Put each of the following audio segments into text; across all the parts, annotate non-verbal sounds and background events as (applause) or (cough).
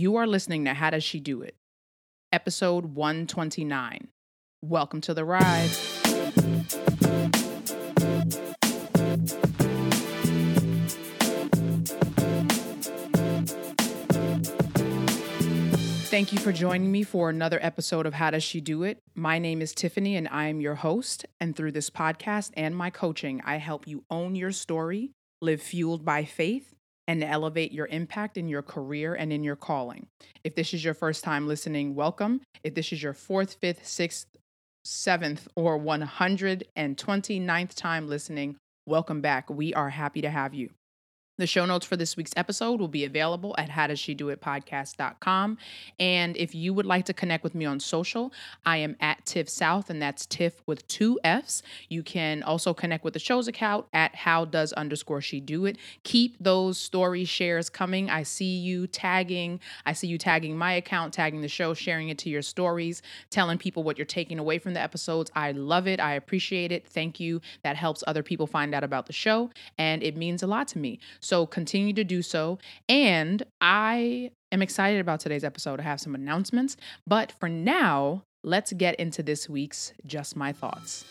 You are listening to How Does She Do It? Episode 129. Welcome to the ride. Thank you for joining me for another episode of How Does She Do It? My name is Tiffany and I am your host. And through this podcast and my coaching, I help you own your story, live fueled by faith, and elevate your impact in your career and in your calling. If this is your first time listening, welcome. If this is your fourth, fifth, sixth, seventh, or 129th time listening, welcome back. We are happy to have you. The show notes for this week's episode will be available at howdoesshedoitpodcast.com. And if you would like to connect with me on social, I am at Tiff South, and that's Tiff with two F's. You can also connect with the show's account at how does underscore she do it. Keep those story shares coming. I see you tagging. I see you tagging my account, tagging the show, sharing it to your stories, telling people what you're taking away from the episodes. I love it. I appreciate it. Thank you. That helps other people find out about the show, and it means a lot to me. So continue to do so. And I am excited about today's episode. I have some announcements. But for now, let's get into this week's Just My Thoughts.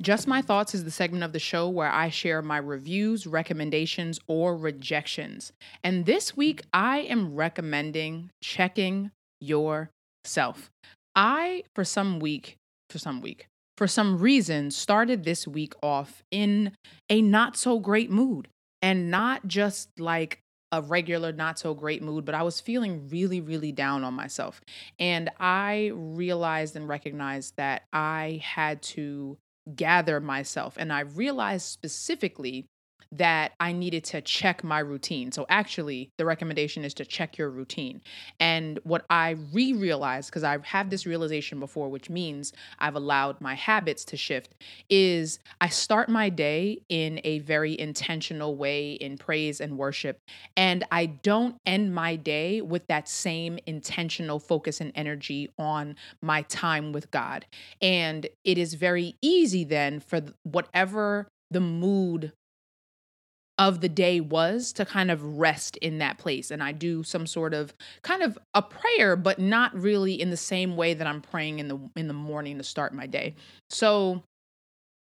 Just My Thoughts is the segment of the show where I share my reviews, recommendations, or rejections. And this week, I am recommending checking yourself. I, for some week, for some week, for some reason, started this week off in a not so great mood. And not just like a regular, not so great mood, but I was feeling really, really down on myself. And I realized and recognized that I had to gather myself. And I realized specifically that I needed to check my routine. So, actually, the recommendation is to check your routine. And what I re realized, because I've had this realization before, which means I've allowed my habits to shift, is I start my day in a very intentional way in praise and worship. And I don't end my day with that same intentional focus and energy on my time with God. And it is very easy then for whatever the mood of the day was to kind of rest in that place. And i do some sort of kind of a prayer but not really in the same way that i'm praying in the in the morning to start my day. So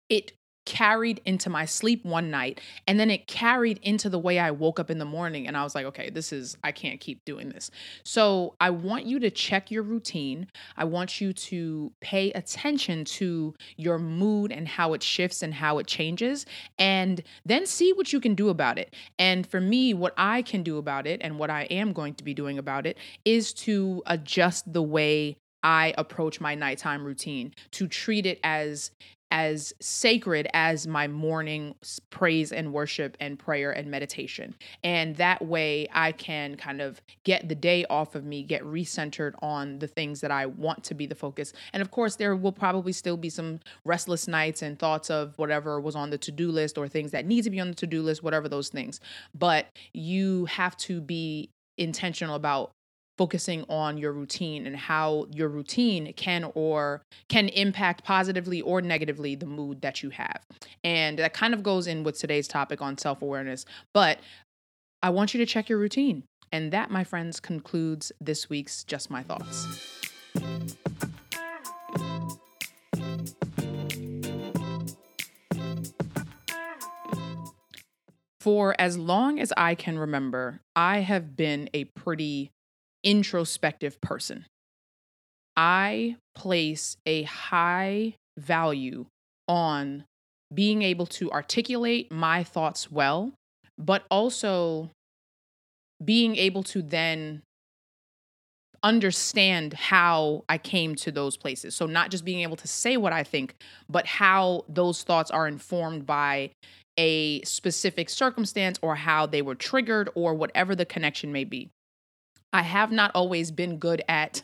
it carried into my sleep one night and then it carried into the way I woke up in the morning and I was like okay this is I can't keep doing this. So I want you to check your routine. I want you to pay attention to your mood and how it shifts and how it changes and then see what you can do about it. And for me what I can do about it and what I am going to be doing about it is to adjust the way I approach my nighttime routine to treat it as as sacred as my morning praise and worship and prayer and meditation. And that way I can kind of get the day off of me, get recentered on the things that I want to be the focus. And of course, there will probably still be some restless nights and thoughts of whatever was on the to do list or things that need to be on the to do list, whatever those things. But you have to be intentional about focusing on your routine and how your routine can or can impact positively or negatively the mood that you have. And that kind of goes in with today's topic on self-awareness, but I want you to check your routine. And that, my friends, concludes this week's Just My Thoughts. For as long as I can remember, I have been a pretty introspective person. I place a high value on being able to articulate my thoughts well, but also being able to then understand how I came to those places. So, not just being able to say what I think, but how those thoughts are informed by a specific circumstance or how they were triggered or whatever the connection may be. I have not always been good at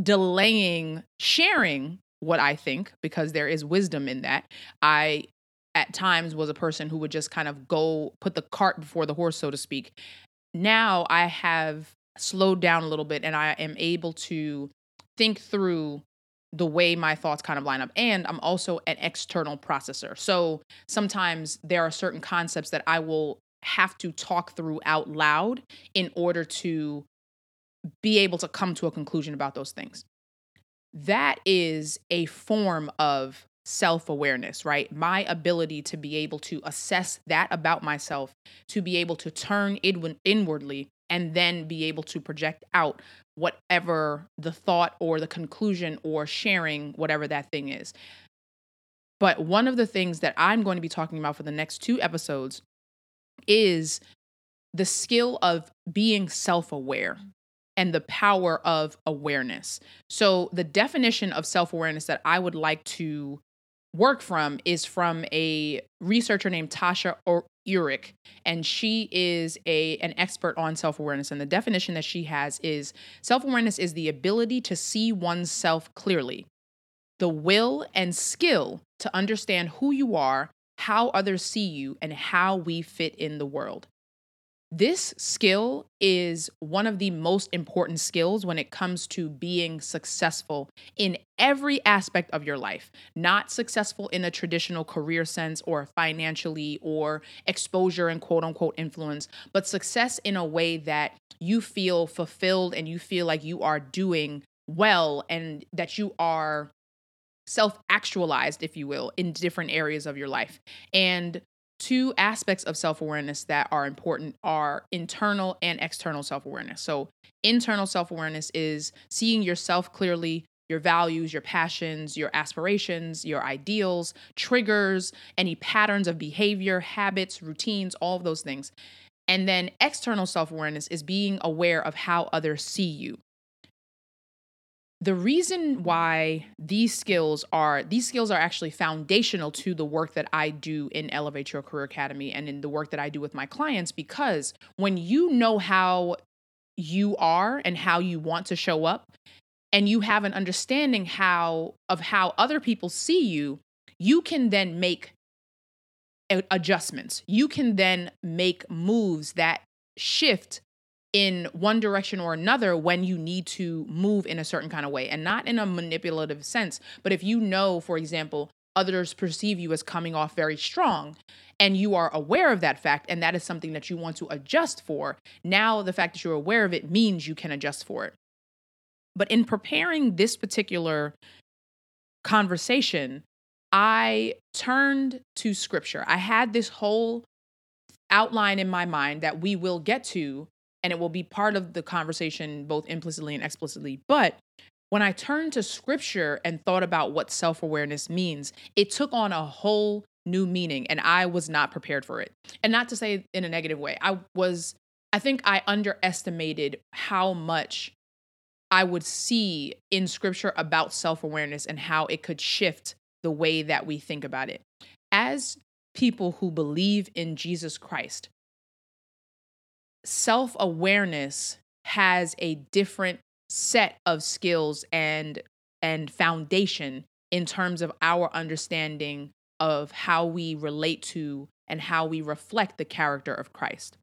delaying sharing what I think because there is wisdom in that. I at times was a person who would just kind of go put the cart before the horse so to speak. Now I have slowed down a little bit and I am able to think through the way my thoughts kind of line up. And I'm also an external processor. So sometimes there are certain concepts that I will have to talk through out loud in order to be able to come to a conclusion about those things. That is a form of self awareness, right? My ability to be able to assess that about myself, to be able to turn it inwardly and then be able to project out whatever the thought or the conclusion or sharing whatever that thing is. But one of the things that I'm going to be talking about for the next two episodes is the skill of being self aware mm. and the power of awareness. So, the definition of self awareness that I would like to work from is from a researcher named Tasha Eurich, and she is a an expert on self-awareness. And the definition that she has is self-awareness is the ability to see oneself clearly, the will and skill to understand who you are, how others see you, and how we fit in the world. This skill is one of the most important skills when it comes to being successful in every aspect of your life. Not successful in a traditional career sense or financially or exposure and quote unquote influence, but success in a way that you feel fulfilled and you feel like you are doing well and that you are self actualized, if you will, in different areas of your life. And two aspects of self awareness that are important are internal and external self awareness. So, internal self awareness is seeing yourself clearly, your values, your passions, your aspirations, your ideals, triggers, any patterns of behavior, habits, routines, all of those things. And then external self awareness is being aware of how others see you the reason why these skills are these skills are actually foundational to the work that I do in Elevate Your Career Academy and in the work that I do with my clients because when you know how you are and how you want to show up and you have an understanding how of how other people see you you can then make adjustments. You can then make moves that shift in one direction or another when you need to move in a certain kind of way and not in a manipulative sense. But if you know, for example, others perceive you as coming off very strong and you are aware of that fact and that is something that you want to adjust for, now the fact that you're aware of it means you can adjust for it. But in preparing this particular conversation, I turned to scripture. I had this whole outline in my mind that we will get to and it will be part of the conversation both implicitly and explicitly. But when I turned to scripture and thought about what self awareness means, it took on a whole new meaning and I was not prepared for it. And not to say in a negative way, I was, I think I underestimated how much I would see in scripture about self awareness and how it could shift the way that we think about it. As people who believe in Jesus Christ, self awareness has a different set of skills and and foundation in terms of our understanding of how we relate to and how we reflect the character of Christ.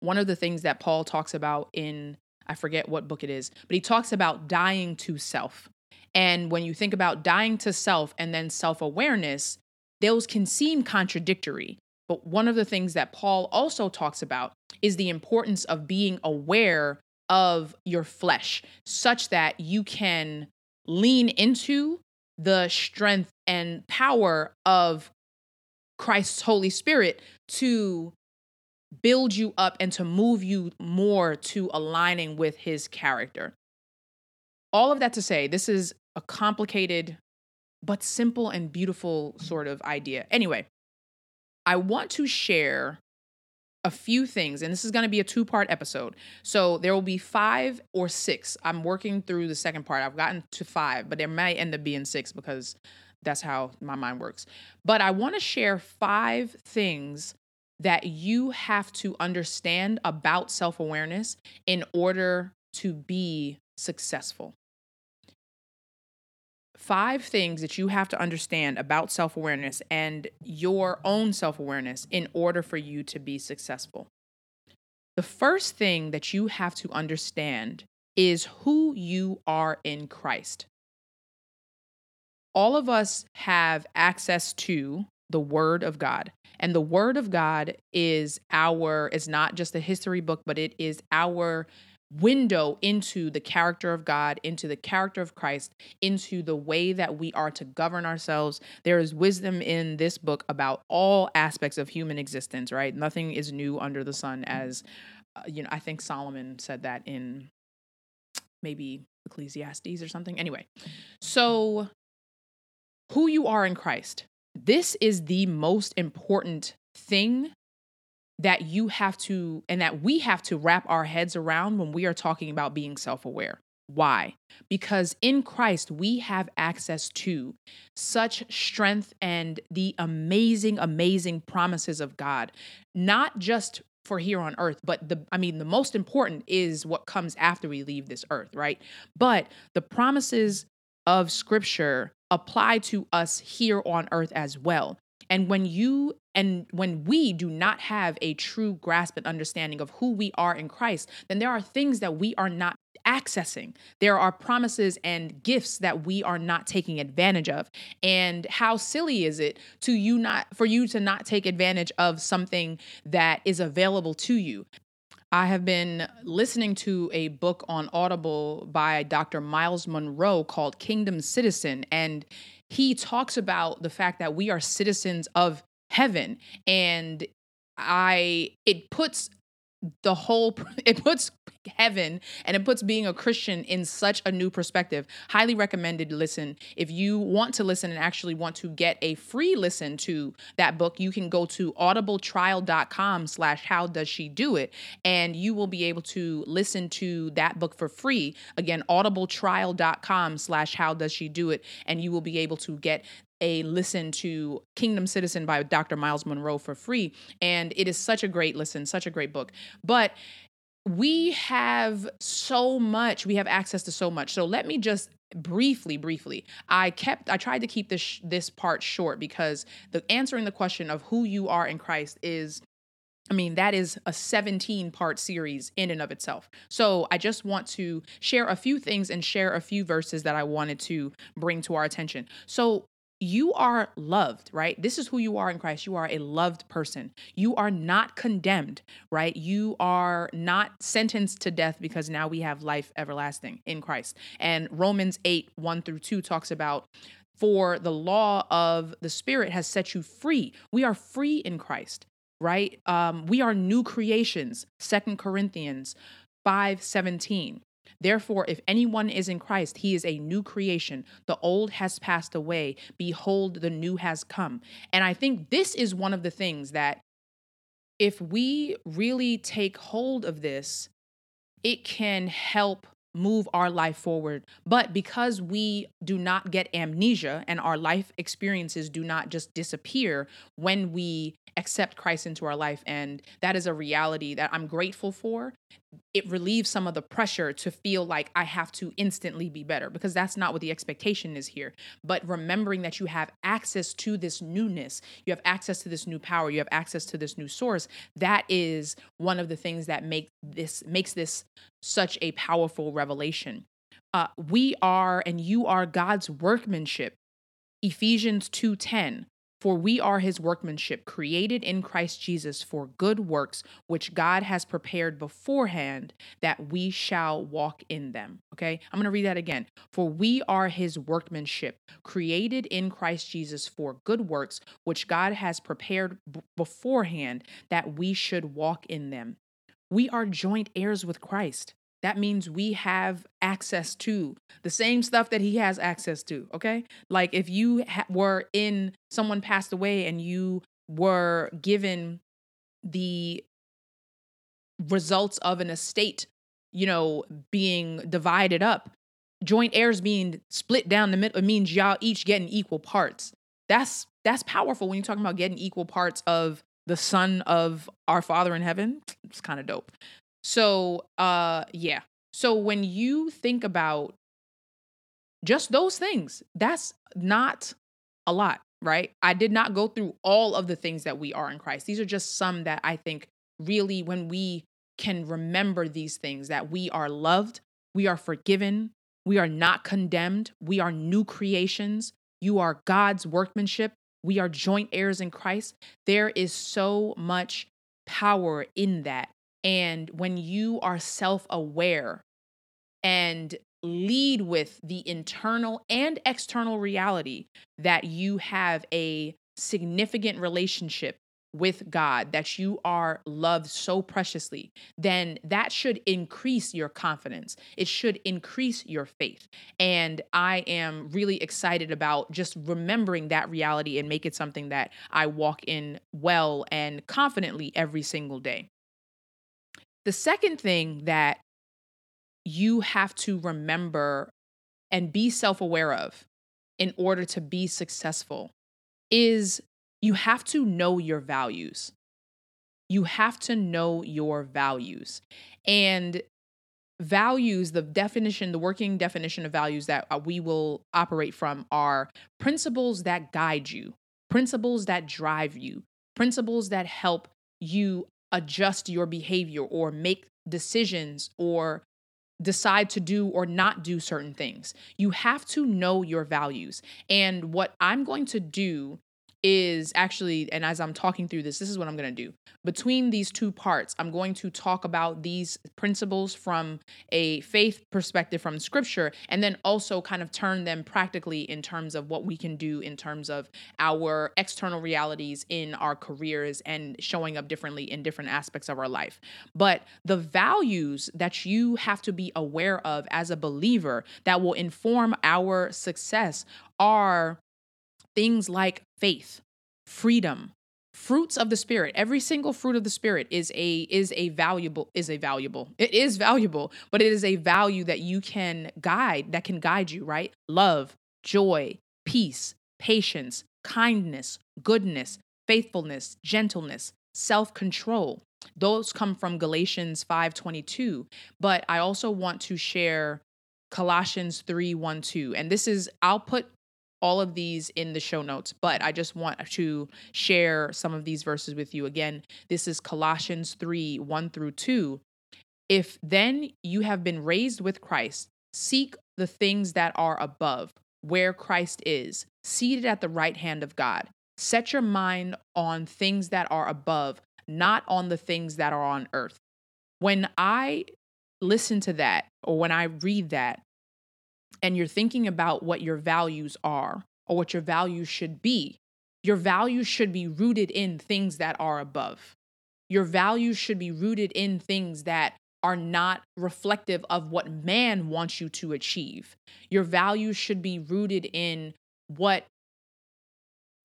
One of the things that Paul talks about in I forget what book it is, but he talks about dying to self. And when you think about dying to self and then self awareness, those can seem contradictory. But one of the things that Paul also talks about is the importance of being aware of your flesh such that you can lean into the strength and power of Christ's Holy Spirit to build you up and to move you more to aligning with his character. All of that to say, this is a complicated but simple and beautiful sort of idea. Anyway, I want to share a few things, and this is going to be a two part episode. So there will be five or six. I'm working through the second part. I've gotten to five, but there might end up being six because that's how my mind works. But I want to share five things that you have to understand about self awareness in order to be successful five things that you have to understand about self awareness and your own self awareness in order for you to be successful. The first thing that you have to understand is who you are in Christ. all of us have access to the word of God. And the word of God is our is not just a history book, but it is our window into the character of God, into the character of Christ, into the way that we are to govern ourselves. There is wisdom in this book about all aspects of human existence, right? Nothing is new under the sun as uh, you know, I think Solomon said that in maybe Ecclesiastes or something. Anyway, so who you are in Christ. This is the most important thing that you have to, and that we have to wrap our heads around when we are talking about being self aware. Why? Because in Christ, we have access to such strength and the amazing, amazing promises of God, not just for here on earth, but the, I mean, the most important is what comes after we leave this earth, right? But the promises of scripture apply to us here on earth as well. And when you and when we do not have a true grasp and understanding of who we are in Christ, then there are things that we are not accessing. There are promises and gifts that we are not taking advantage of. And how silly is it to you not for you to not take advantage of something that is available to you? I have been listening to a book on Audible by Dr. Myles Munroe called Kingdom Citizen and he talks about the fact that we are citizens of heaven. And I it puts the whole (laughs) it puts heaven and it puts being a christian in such a new perspective. Highly recommended listen. If you want to listen and actually want to get a free listen to that book you can go to audibletrial.com slash how does she do it and you will be able to listen to that book for free. Again audibletrial.com slash how does she do it and you will be able to get a listen to Kingdom Citizen by Dr. Myles Munroe for free. And it is such a great listen, such a great book. But we have so much, we have access to so much. So let me just briefly briefly i kept i tried to keep this this part short because the answering the question of who you are in christ is I mean, that is a 17 part series in and of itself. So I just want to share a few things and share a few verses that I wanted to bring to our attention. So, you are loved, right? This is who you are in Christ. You are a loved person. You are not condemned, right? You are not sentenced to death because now we have life everlasting in Christ. And Romans 8, 1 through 2 talks about for the law of the spirit has set you free. We are free in Christ, right? Um, we are new creations. Second Corinthians 5 17. Therefore, if anyone is in Christ, he is a new creation. The old has passed away. Behold, the new has come. And I think this is one of the things that, if we really take hold of this, it can help move our life forward. But because we do not get amnesia and our life experiences do not just disappear when we accept Christ into our life, and that is a reality that I'm grateful for it relieves some of the pressure to feel like I have to instantly be better because that's not what the expectation is here. But remembering that you have access to this newness, you have access to this new power, you have access to this new source, that is one of the things that make this makes this such a powerful revelation. Uh, we are and you are God's workmanship. Ephesians 2:10 for we are his workmanship, created in Christ Jesus for good works, which God has prepared beforehand that we shall walk in them. Okay, I'm going to read that again. For we are his workmanship, created in Christ Jesus for good works, which God has prepared b- beforehand that we should walk in them. We are joint heirs with Christ that means we have access to the same stuff that he has access to. Okay. Like if you ha- were in, someone passed away and you were given the results of an estate, you know, being divided up, joint heirs being split down the middle, it means y'all each getting equal parts. That's that's powerful when you're talking about getting equal parts of the son of our father in heaven. It's kind of dope. So, uh, yeah. So when you think about just those things, that's not a lot, right? I did not go through all of the things that we are in Christ. These are just some that I think really, when we can remember these things, that we are loved, we are forgiven, we are not condemned, we are new creations, You are God's workmanship. We are joint heirs in Christ. There is so much power in that. And when you are self aware and lead with the internal and external reality that you have a significant relationship with God, that you are loved so preciously, then that should increase your confidence. It should increase your faith. And I am really excited about just remembering that reality and make it something that I walk in well and confidently every single day. The second thing that you have to remember and be self aware of in order to be successful is you have to know your values. You have to know your values. And values, the definition, the working definition of values that uh, we will operate from are principles that guide you, principles that drive you, principles that help you adjust your behavior or make decisions or decide to do or not do certain things. You have to know your values. And what I'm going to do is actually, and as I'm talking through this, this is what I'm going to do. Between these two parts, I'm going to talk about these principles from a faith perspective from scripture, and then also kind of turn them practically in terms of what we can do in terms of our external realities in our careers and showing up differently in different aspects of our life. But the values that you have to be aware of as a believer that will inform our success are things like faith, freedom, fruits of the spirit. Every single fruit of the spirit is a is a valuable is a valuable. It is valuable but it is a value that you can guide that can guide you right? Love joy peace patience kindness goodness faithfulness gentleness self-control. Those come from galatians 5.22 but i also want to share colossians 3 1 2 and this is i'll put all of these in the show notes, but I just want to share some of these verses with you. Again, this is Colossians 3 1 through 2. If then you have been raised with Christ, seek the things that are above, where Christ is, seated at the right hand of God. Set your mind on things that are above, not on the things that are on earth. When I listen to that, or when I read that, and you're thinking about what your values are or what your values should be, your values should be rooted in things that are above. Your values should be rooted in things that are not reflective of what man wants you to achieve. Your values should be rooted in what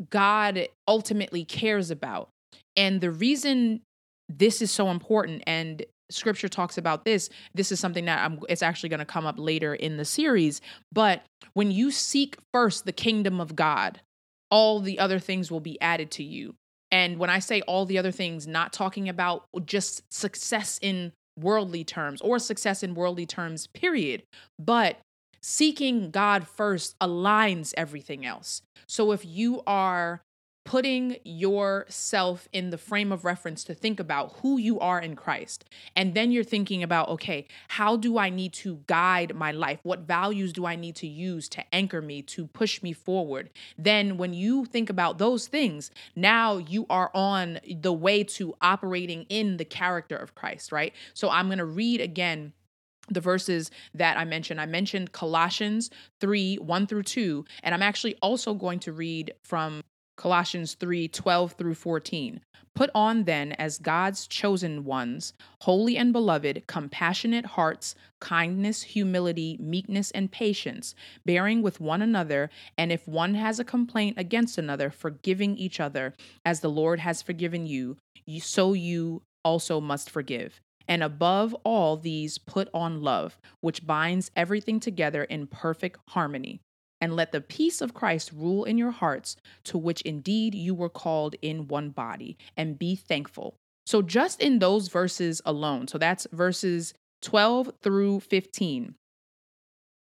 God ultimately cares about. And the reason this is so important and scripture talks about this this is something that I'm, it's actually going to come up later in the series but when you seek first the kingdom of god all the other things will be added to you. And when i say all the other things not talking about just success in worldly terms or success in worldly terms period but seeking god first aligns everything else. So if you are putting yourself in the frame of reference to think about who you are in Christ. And then you're thinking about, okay, how do I need to guide my life? What values do I need to use to anchor me, to push me forward? Then when you think about those things, now you are on the way to operating in the character of Christ, right? So I'm going to read again the verses that I mentioned. I mentioned Colossians 3 1 through 2, and I'm actually also going to read from Colossians 3 12 through 14. Put on then as God's chosen ones, holy and beloved, compassionate hearts, kindness, humility, meekness, and patience, bearing with one another, and if one has a complaint against another, forgiving each other, as the Lord has forgiven you, so you also must forgive. And above all these, put on love, which binds everything together in perfect harmony and let the peace of Christ rule in your hearts, to which indeed you were called in one body, and be thankful. So, just in those verses alone, so that's verses 12 through 15,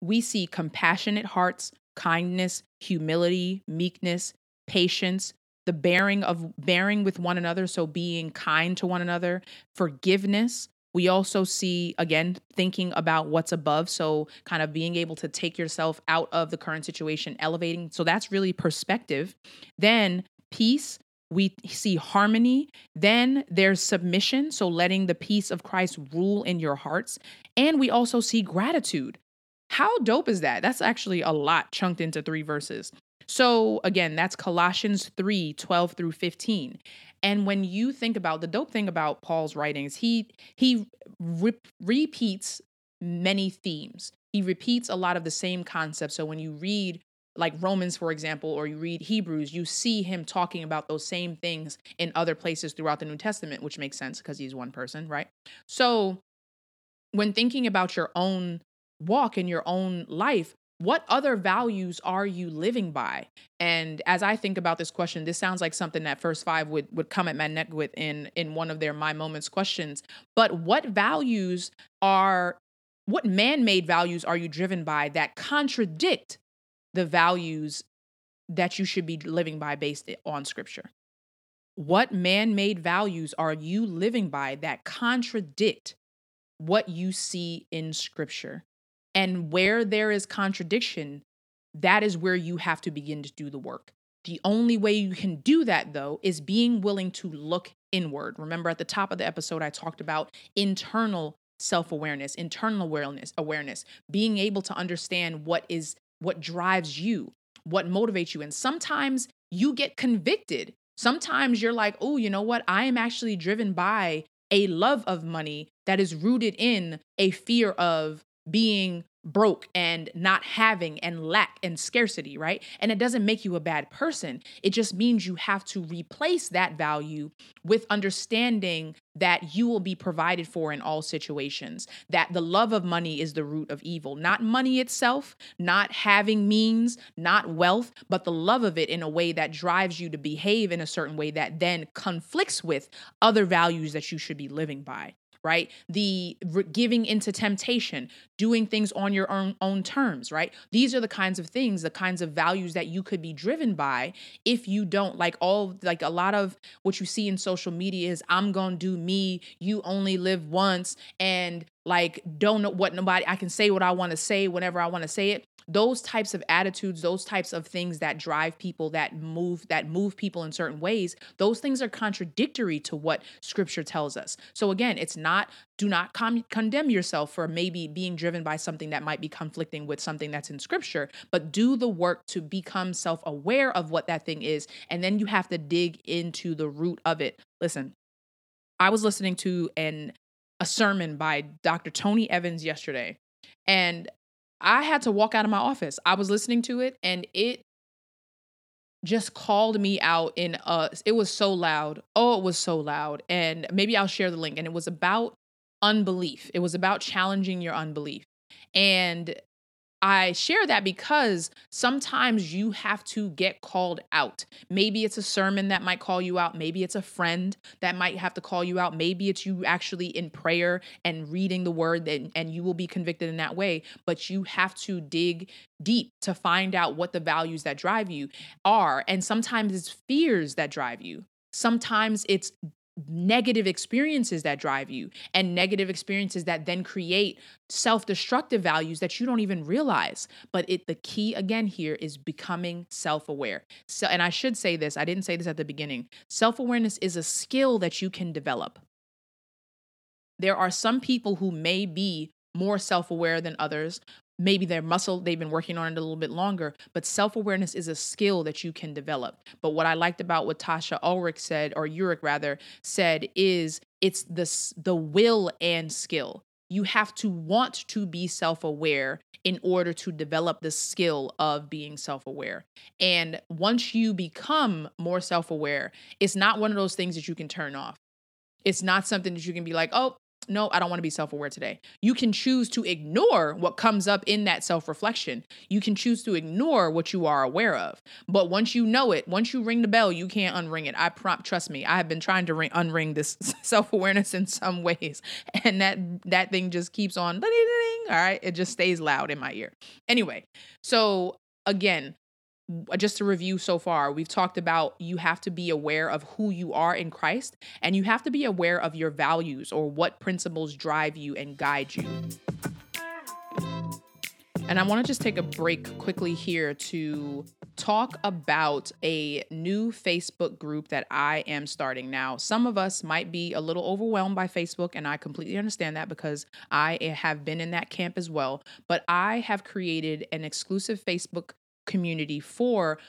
we see compassionate hearts, kindness, humility, meekness, patience, the bearing of bearing with one another, so being kind to one another, forgiveness, We also see, again, thinking about what's above. So, kind of being able to take yourself out of the current situation, elevating. So, that's really perspective. Then, peace. We see harmony. Then there's submission. So, letting the peace of Christ rule in your hearts. And we also see gratitude. How dope is that? That's actually a lot chunked into three verses. So again, that's Colossians 3 12 through 15. And when you think about the dope thing about Paul's writings, he he re- repeats many themes. He repeats a lot of the same concepts. So when you read like Romans, for example, or you read Hebrews, you see him talking about those same things in other places throughout the New Testament, which makes sense because he's one person, right? So when thinking about your own walk in your own life, what other values are you living by? And as i think about this question this sounds like something that first five would would come at my neck with in in one of their my moments questions. But what values are what man-made values are you driven by that contradict the values that you should be living by based on scripture? What man-made values are you living by that contradict what you see in scripture and where there is contradiction, that is where you have to begin to do the work. The only way you can do that, though, is being willing to look inward. Remember at the top of the episode, I talked about internal self awareness, internal awareness, awareness, being able to understand what is what drives you, what motivates you. And sometimes you get convicted. Sometimes you're like, oh, you know what? I am actually driven by a love of money that is rooted in a fear of being broke and not having and lack and scarcity, right? And it doesn't make you a bad person. It just means you have to replace that value with understanding that you will be provided for in all situations, that the love of money is the root of evil, not money itself, not having means, not wealth, but the love of it in a way that drives you to behave in a certain way that then conflicts with other values that you should be living by right? The re- giving into temptation, doing things on your own own terms, right? These are the kinds of things, the kinds of values that you could be driven by if you don't like all like a lot of what you see in social media is I'm going to do me, you only live once and like don't know what nobody I can say what I want to say whenever I want to say it those types of attitudes those types of things that drive people that move that move people in certain ways those things are contradictory to what scripture tells us so again it's not do not com- condemn yourself for maybe being driven by something that might be conflicting with something that's in scripture but do the work to become self-aware of what that thing is and then you have to dig into the root of it listen I was listening to an a sermon by Dr. Tony Evans yesterday and I had to walk out of my office. I was listening to it and it just called me out in uh it was so loud. Oh, it was so loud. And maybe I'll share the link and it was about unbelief. It was about challenging your unbelief. And I share that because sometimes you have to get called out. Maybe it's a sermon that might call you out. Maybe it's a friend that might have to call you out. Maybe it's you actually in prayer and reading the word and, and you will be convicted in that way. But you have to dig deep to find out what the values that drive you are. And sometimes it's fears that drive you. Sometimes it's negative experiences that drive you and negative experiences that then create self-destructive values that you don't even realize. But it the key again here is becoming self-aware. So and i should say this i didn't say this at the beginning self-awareness is a skill that you can develop. There are some people who may be more self aware than others maybe their muscle they've been working on it a little bit longer but self-awareness is a skill that you can develop. But what i liked about what tasha ulrich said or Ulrich rather said is it's the the will and skill. You have to want to be self-aware in order to develop the skill of being self-aware. And once you become more self-aware it's not one of those things that you can turn off. It's not something that you can be like, oh, no, I don't want to be self aware today. You can choose to ignore what comes up in that self reflection. You can choose to ignore what you are aware of. But once you know it, once you ring the bell, you can't unring it. I prompt, trust me, I have been trying to ring, unring this (laughs) self awareness in some ways. (laughs) And that, that thing just keeps on, all right? It just stays loud in my ear. Anyway, so again, just to review so far, we've talked about you have to be aware of who you are in Christ and you have to be aware of your values or what principles drive you and guide you. And I want to just take a break quickly here to talk about a new Facebook group that I am starting. Now, some of us might be a little overwhelmed by Facebook, and I completely understand that because I have been in that camp as well. But I have created an exclusive Facebook community for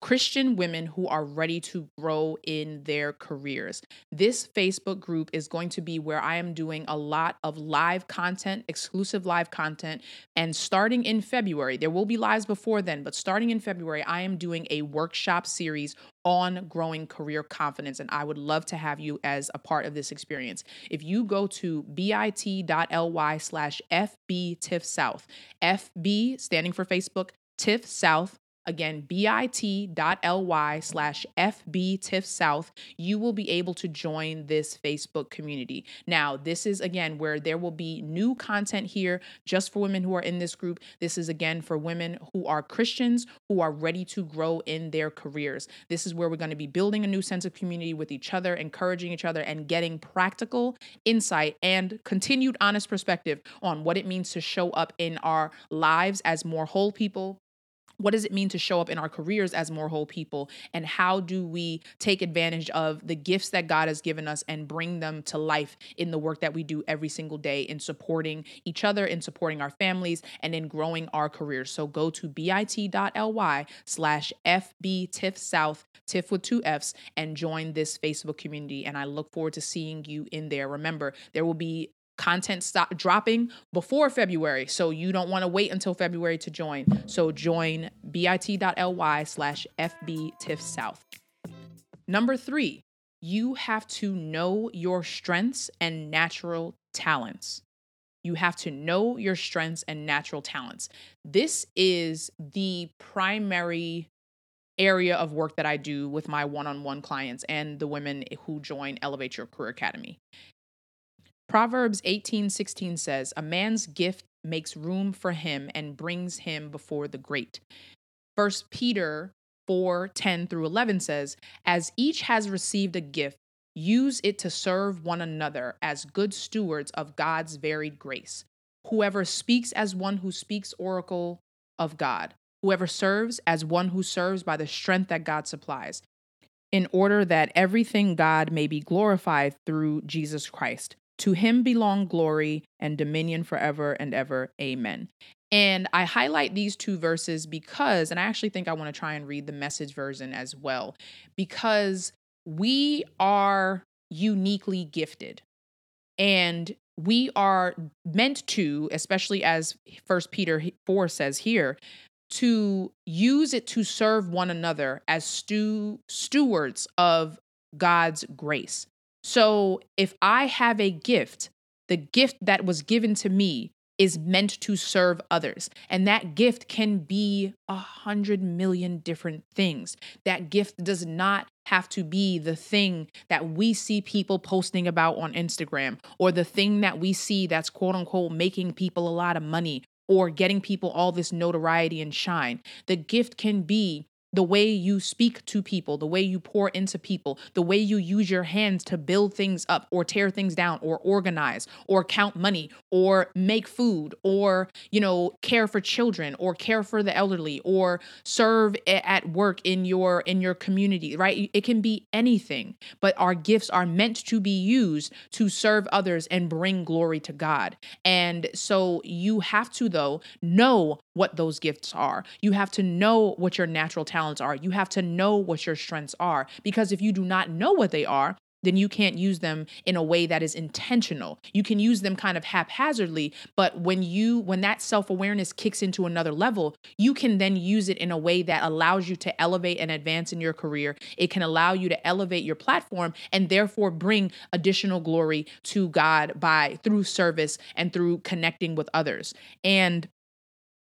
Christian women who are ready to grow in their careers. This Facebook group is going to be where I am doing a lot of live content, exclusive live content. And starting in February, there will be lives before then, but starting in February, I am doing a workshop series on growing career confidence. And I would love to have you as a part of this experience. If you go to bit.ly slash FB TIFF South, FB standing for Facebook, TIFF South, Again, bit.ly slash FB South, you will be able to join this Facebook community. Now, this is again where there will be new content here just for women who are in this group. This is again for women who are Christians who are ready to grow in their careers. This is where we're going to be building a new sense of community with each other, encouraging each other, and getting practical insight and continued honest perspective on what it means to show up in our lives as more whole people what does it mean to show up in our careers as more whole people? And how do we take advantage of the gifts that god has given us and bring them to life in the work that we do every single day in supporting each other in supporting our families and in growing our careers? So go to bit.ly slash fb south tiff with two f's and join this facebook community. And i look forward to seeing you in there. Remember there will be content stop dropping before February. So you don't want to wait until February to join. So join bit.ly slash FB TIFF South. Number three, you have to know your strengths and natural talents. You have to know your strengths and natural talents. This is the primary area of work that I do with my one on one clients and the women who join Elevate Your Career Academy. Proverbs 18:16 says, "A man's gift makes room for him and brings him before the great." First Peter 4:10 through 11 says, "As each has received a gift, use it to serve one another as good stewards of God's varied grace. Whoever speaks as one who speaks oracle of God, whoever serves as one who serves by the strength that God supplies, in order that everything God may be glorified through Jesus Christ." To him belong glory and dominion forever and ever. Amen. And I highlight these two verses because, and I actually think I want to try and read the message version as well, because we are uniquely gifted. And we are meant to, especially as First Peter 4 says here, to use it to serve one another as stew- stewards of God's grace. So if I have a gift, the gift that was given to me is meant to serve others. And that gift can be a hundred million different things. That gift does not have to be the thing that we see people posting about on Instagram or the thing that we see that's quote unquote making people a lot of money or getting people all this notoriety and shine. The gift can be the way you speak to people, the way you pour into people, the way you use your hands to build things up or tear things down or organize or count money or make food or, you know, care for children or care for the elderly or serve at work in your in your community, right? It can be anything, but our gifts are meant to be used to serve others and bring glory to God. And so you have to though know what those gifts are. You have to know what your natural talents are. You have to know what your strengths are. Because if you do not know what they are, then you can't use them in a way that is intentional. You can use them kind of haphazardly, but when you when that self-awareness kicks into another level, you can then use it in a way that allows you to elevate and advance in your career. It can allow you to elevate your platform and therefore bring additional glory to God by through service and through connecting with others. And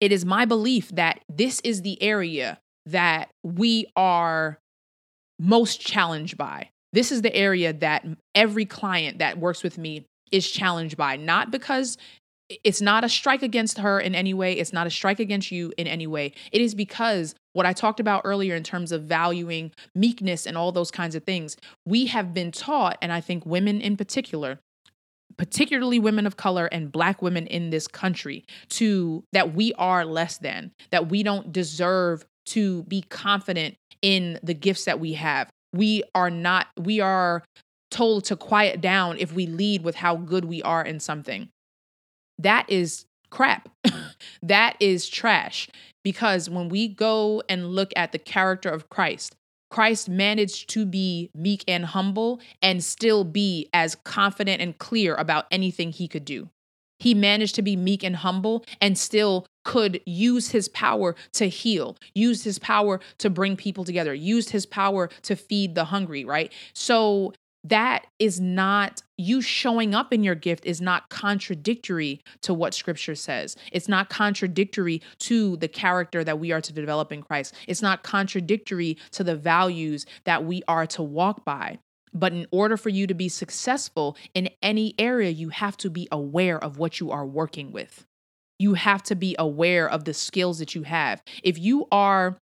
it is my belief that this is the area that we are most challenged by. This is the area that every client that works with me is challenged by, not because it's not a strike against her in any way. It's not a strike against you in any way. It is because what I talked about earlier in terms of valuing meekness and all those kinds of things, we have been taught, and I think women in particular, particularly women of color and black women in this country to that we are less than that we don't deserve to be confident in the gifts that we have. We are not we are told to quiet down if we lead with how good we are in something. That is crap. (laughs) That is trash. Because when we go and look at the character of Christ Christ managed to be meek and humble and still be as confident and clear about anything he could do. He managed to be meek and humble and still could use his power to heal, use his power to bring people together, use his power to feed the hungry, right? So that is not you showing up in your gift is not contradictory to what scripture says. It's not contradictory to the character that we are to develop in Christ. It's not contradictory to the values that we are to walk by. But in order for you to be successful in any area, you have to be aware of what you are working with. You have to be aware of the skills that you have. If you are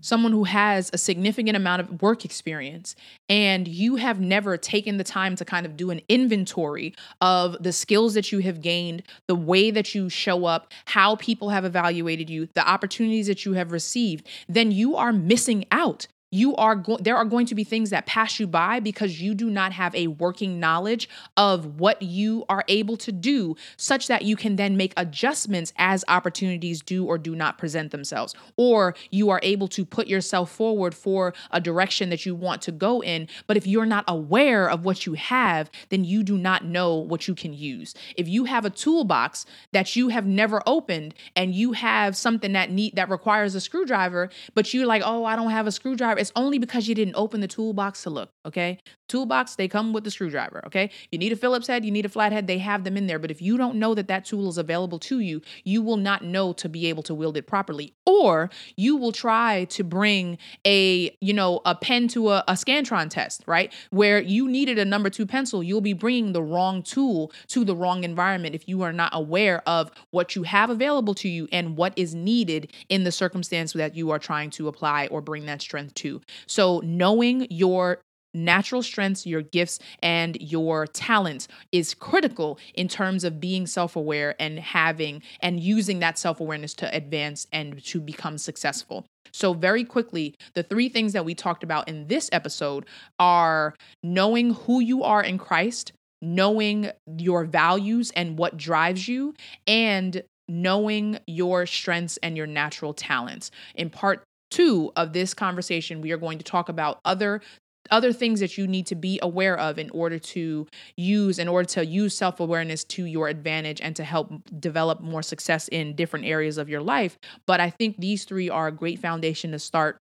someone who has a significant amount of work experience and you have never taken the time to kind of do an inventory of the skills that you have gained, the way that you show up, how people have evaluated you, the opportunities that you have received, then you are missing out you are go- there are going to be things that pass you by because you do not have a working knowledge of what you are able to do such that you can then make adjustments as opportunities do or do not present themselves or you are able to put yourself forward for a direction that you want to go in. But if you're not aware of what you have then you do not know what you can use. If you have a toolbox that you have never opened and you have something that need that requires a screwdriver but you're like oh I don't have a screwdriver it's only because you didn't open the toolbox to look, okay? Toolbox, they come with the screwdriver, okay? You need a Phillips head, you need a flathead, they have them in there. But if you don't know that that tool is available to you, you will not know to be able to wield it properly. Or you will try to bring a, you know, a pen to a, a Scantron test, right? Where you needed a number two pencil, you'll be bringing the wrong tool to the wrong environment if you are not aware of what you have available to you and what is needed in the circumstance that you are trying to apply or bring that strength to. So, knowing your natural strengths, your gifts, and your talents is critical in terms of being self aware and having and using that self awareness to advance and to become successful. So, very quickly, the three things that we talked about in this episode are knowing who you are in Christ, knowing your values and what drives you, and knowing your strengths and your natural talents. In part two of this conversation, we are going to talk about other other things that you need to be aware of in order to use in order to use self-awareness to your advantage and to help develop more success in different areas of your life. But i think these three are a great foundation to start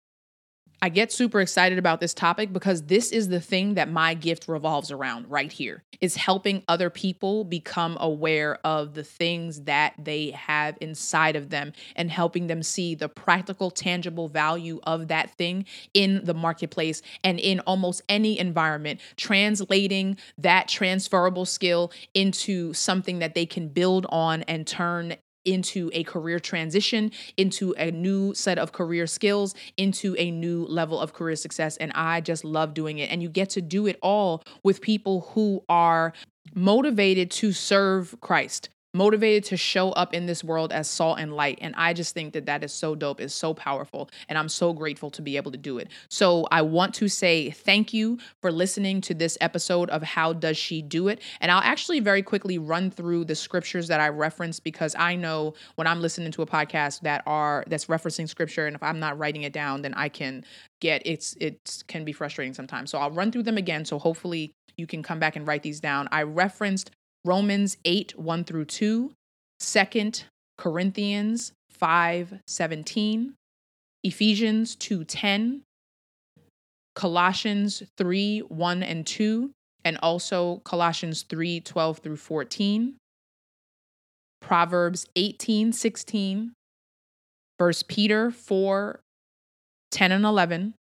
I get super excited about this topic because this is the thing that my gift revolves around right here. It's helping other people become aware of the things that they have inside of them and helping them see the practical, tangible value of that thing in the marketplace and in almost any environment, translating that transferable skill into something that they can build on and turn into a career transition, into a new set of career skills, into a new level of career success. And I just love doing it. And you get to do it all with people who are motivated to serve Christ motivated to show up in this world as salt and light. And I just think that that is so dope, is so powerful. And I'm so grateful to be able to do it. So I want to say thank you for listening to this episode of How Does She Do It? And I'll actually very quickly run through the scriptures that I referenced because I know when I'm listening to a podcast that are that's referencing scripture and if I'm not writing it down, then I can get it's it can be frustrating sometimes. So I'll run through them again. So hopefully you can come back and write these down. I referenced Romans 8, 1 through 2, 2 Corinthians 5, 17, Ephesians 2, 10, Colossians 3, 1 and 2, and also Colossians 3, 12 through 14, Proverbs 18, 16, 1 Peter 4, 10 and 11.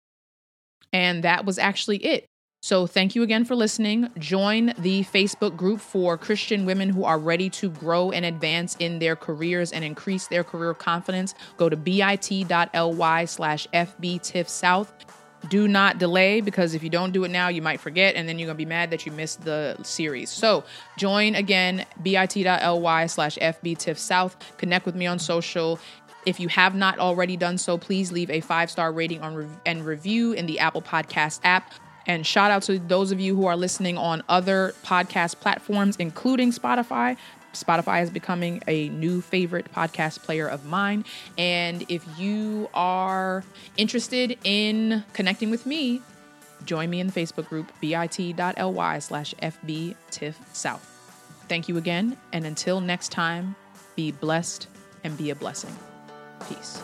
And that was actually it. So, thank you again for listening. Join the Facebook group for Christian women who are ready to grow and advance in their careers and increase their career confidence. Go to bit.ly slash fbtiffsouth. Do not delay because if you don't do it now, you might forget and then you're going to be mad that you missed the series. So, join again bit.ly slash fbtiffsouth. Connect with me on social. If you have not already done so, please leave a five star rating on re- and review in the Apple Podcast app. And shout out to those of you who are listening on other podcast platforms, including Spotify. Spotify is becoming a new favorite podcast player of mine. And if you are interested in connecting with me, join me in the Facebook group bit.ly slash fbtiffsouth. Thank you again. And until next time, be blessed and be a blessing. Peace.